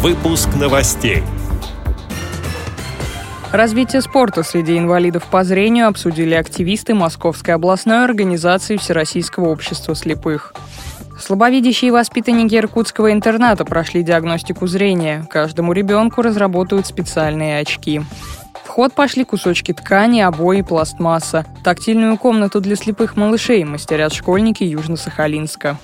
Выпуск новостей. Развитие спорта среди инвалидов по зрению обсудили активисты Московской областной организации Всероссийского общества слепых. Слабовидящие воспитанники иркутского интерната прошли диагностику зрения. Каждому ребенку разработают специальные очки. Ход пошли кусочки ткани, обои, пластмасса. Тактильную комнату для слепых малышей мастерят школьники Южно-Сахалинска.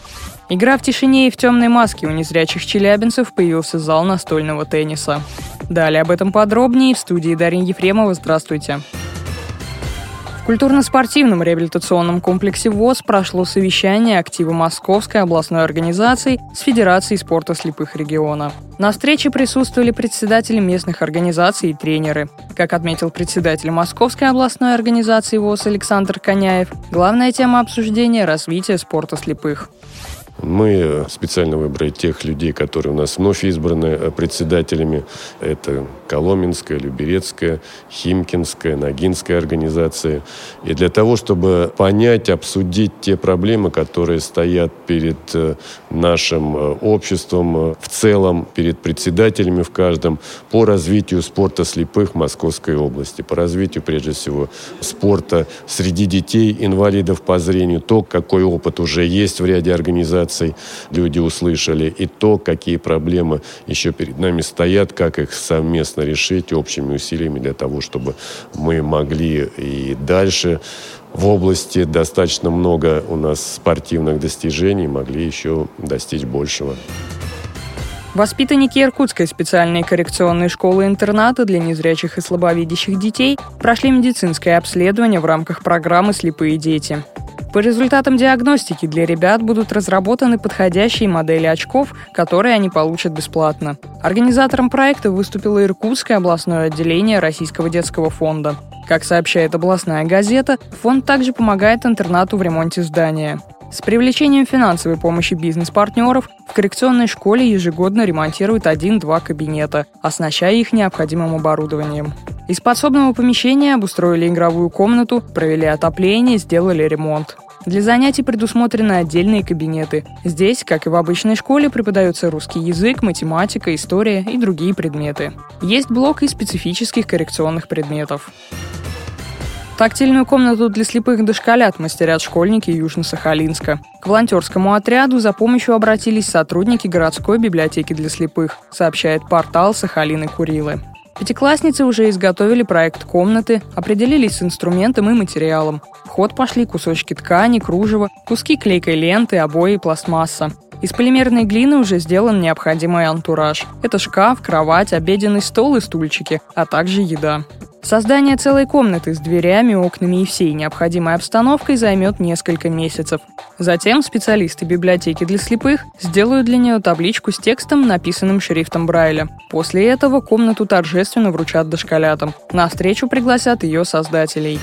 Игра в тишине и в темной маске у незрячих челябинцев появился зал настольного тенниса. Далее об этом подробнее в студии Дарья Ефремова. Здравствуйте. Культурно-спортивном реабилитационном комплексе ВОЗ прошло совещание актива Московской областной организации с Федерацией спорта слепых региона. На встрече присутствовали председатели местных организаций и тренеры. Как отметил председатель Московской областной организации ВОЗ Александр Коняев, главная тема обсуждения – развитие спорта слепых. Мы специально выбрали тех людей, которые у нас вновь избраны э, председателями. Это Коломенская, Люберецкая, Химкинская, Ногинская организации. И для того, чтобы понять, обсудить те проблемы, которые стоят перед э, нашим э, обществом в целом, перед председателями в каждом, по развитию спорта слепых Московской области, по развитию, прежде всего, спорта среди детей, инвалидов по зрению, то, какой опыт уже есть в ряде организаций, организаций люди услышали, и то, какие проблемы еще перед нами стоят, как их совместно решить общими усилиями для того, чтобы мы могли и дальше в области достаточно много у нас спортивных достижений, могли еще достичь большего. Воспитанники Иркутской специальной коррекционной школы-интерната для незрячих и слабовидящих детей прошли медицинское обследование в рамках программы «Слепые дети». По результатам диагностики для ребят будут разработаны подходящие модели очков, которые они получат бесплатно. Организатором проекта выступило Иркутское областное отделение Российского детского фонда. Как сообщает областная газета, фонд также помогает интернату в ремонте здания. С привлечением финансовой помощи бизнес-партнеров в коррекционной школе ежегодно ремонтируют один-два кабинета, оснащая их необходимым оборудованием. Из подсобного помещения обустроили игровую комнату, провели отопление, сделали ремонт. Для занятий предусмотрены отдельные кабинеты. Здесь, как и в обычной школе, преподается русский язык, математика, история и другие предметы. Есть блок и специфических коррекционных предметов. Тактильную комнату для слепых дошколят мастерят школьники Южно-Сахалинска. К волонтерскому отряду за помощью обратились сотрудники городской библиотеки для слепых, сообщает портал Сахалины Курилы. Пятиклассницы уже изготовили проект комнаты, определились с инструментом и материалом. В ход пошли кусочки ткани, кружева, куски клейкой ленты, обои, пластмасса. Из полимерной глины уже сделан необходимый антураж. Это шкаф, кровать, обеденный стол и стульчики, а также еда. Создание целой комнаты с дверями, окнами и всей необходимой обстановкой займет несколько месяцев. Затем специалисты библиотеки для слепых сделают для нее табличку с текстом, написанным шрифтом Брайля. После этого комнату торжественно вручат дошколятам. На встречу пригласят ее создателей.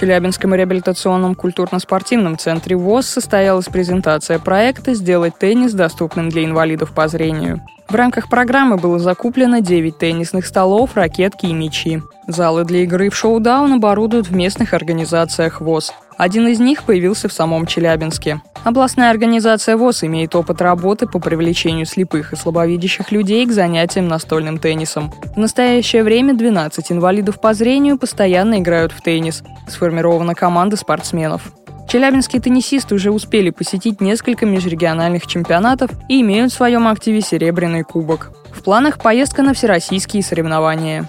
Челябинском реабилитационном культурно-спортивном центре ВОЗ состоялась презентация проекта «Сделать теннис доступным для инвалидов по зрению». В рамках программы было закуплено 9 теннисных столов, ракетки и мячи. Залы для игры в шоу-даун оборудуют в местных организациях ВОЗ. Один из них появился в самом Челябинске. Областная организация ВОЗ имеет опыт работы по привлечению слепых и слабовидящих людей к занятиям настольным теннисом. В настоящее время 12 инвалидов по зрению постоянно играют в теннис. Сформирована команда спортсменов. Челябинские теннисисты уже успели посетить несколько межрегиональных чемпионатов и имеют в своем активе серебряный кубок. В планах поездка на всероссийские соревнования.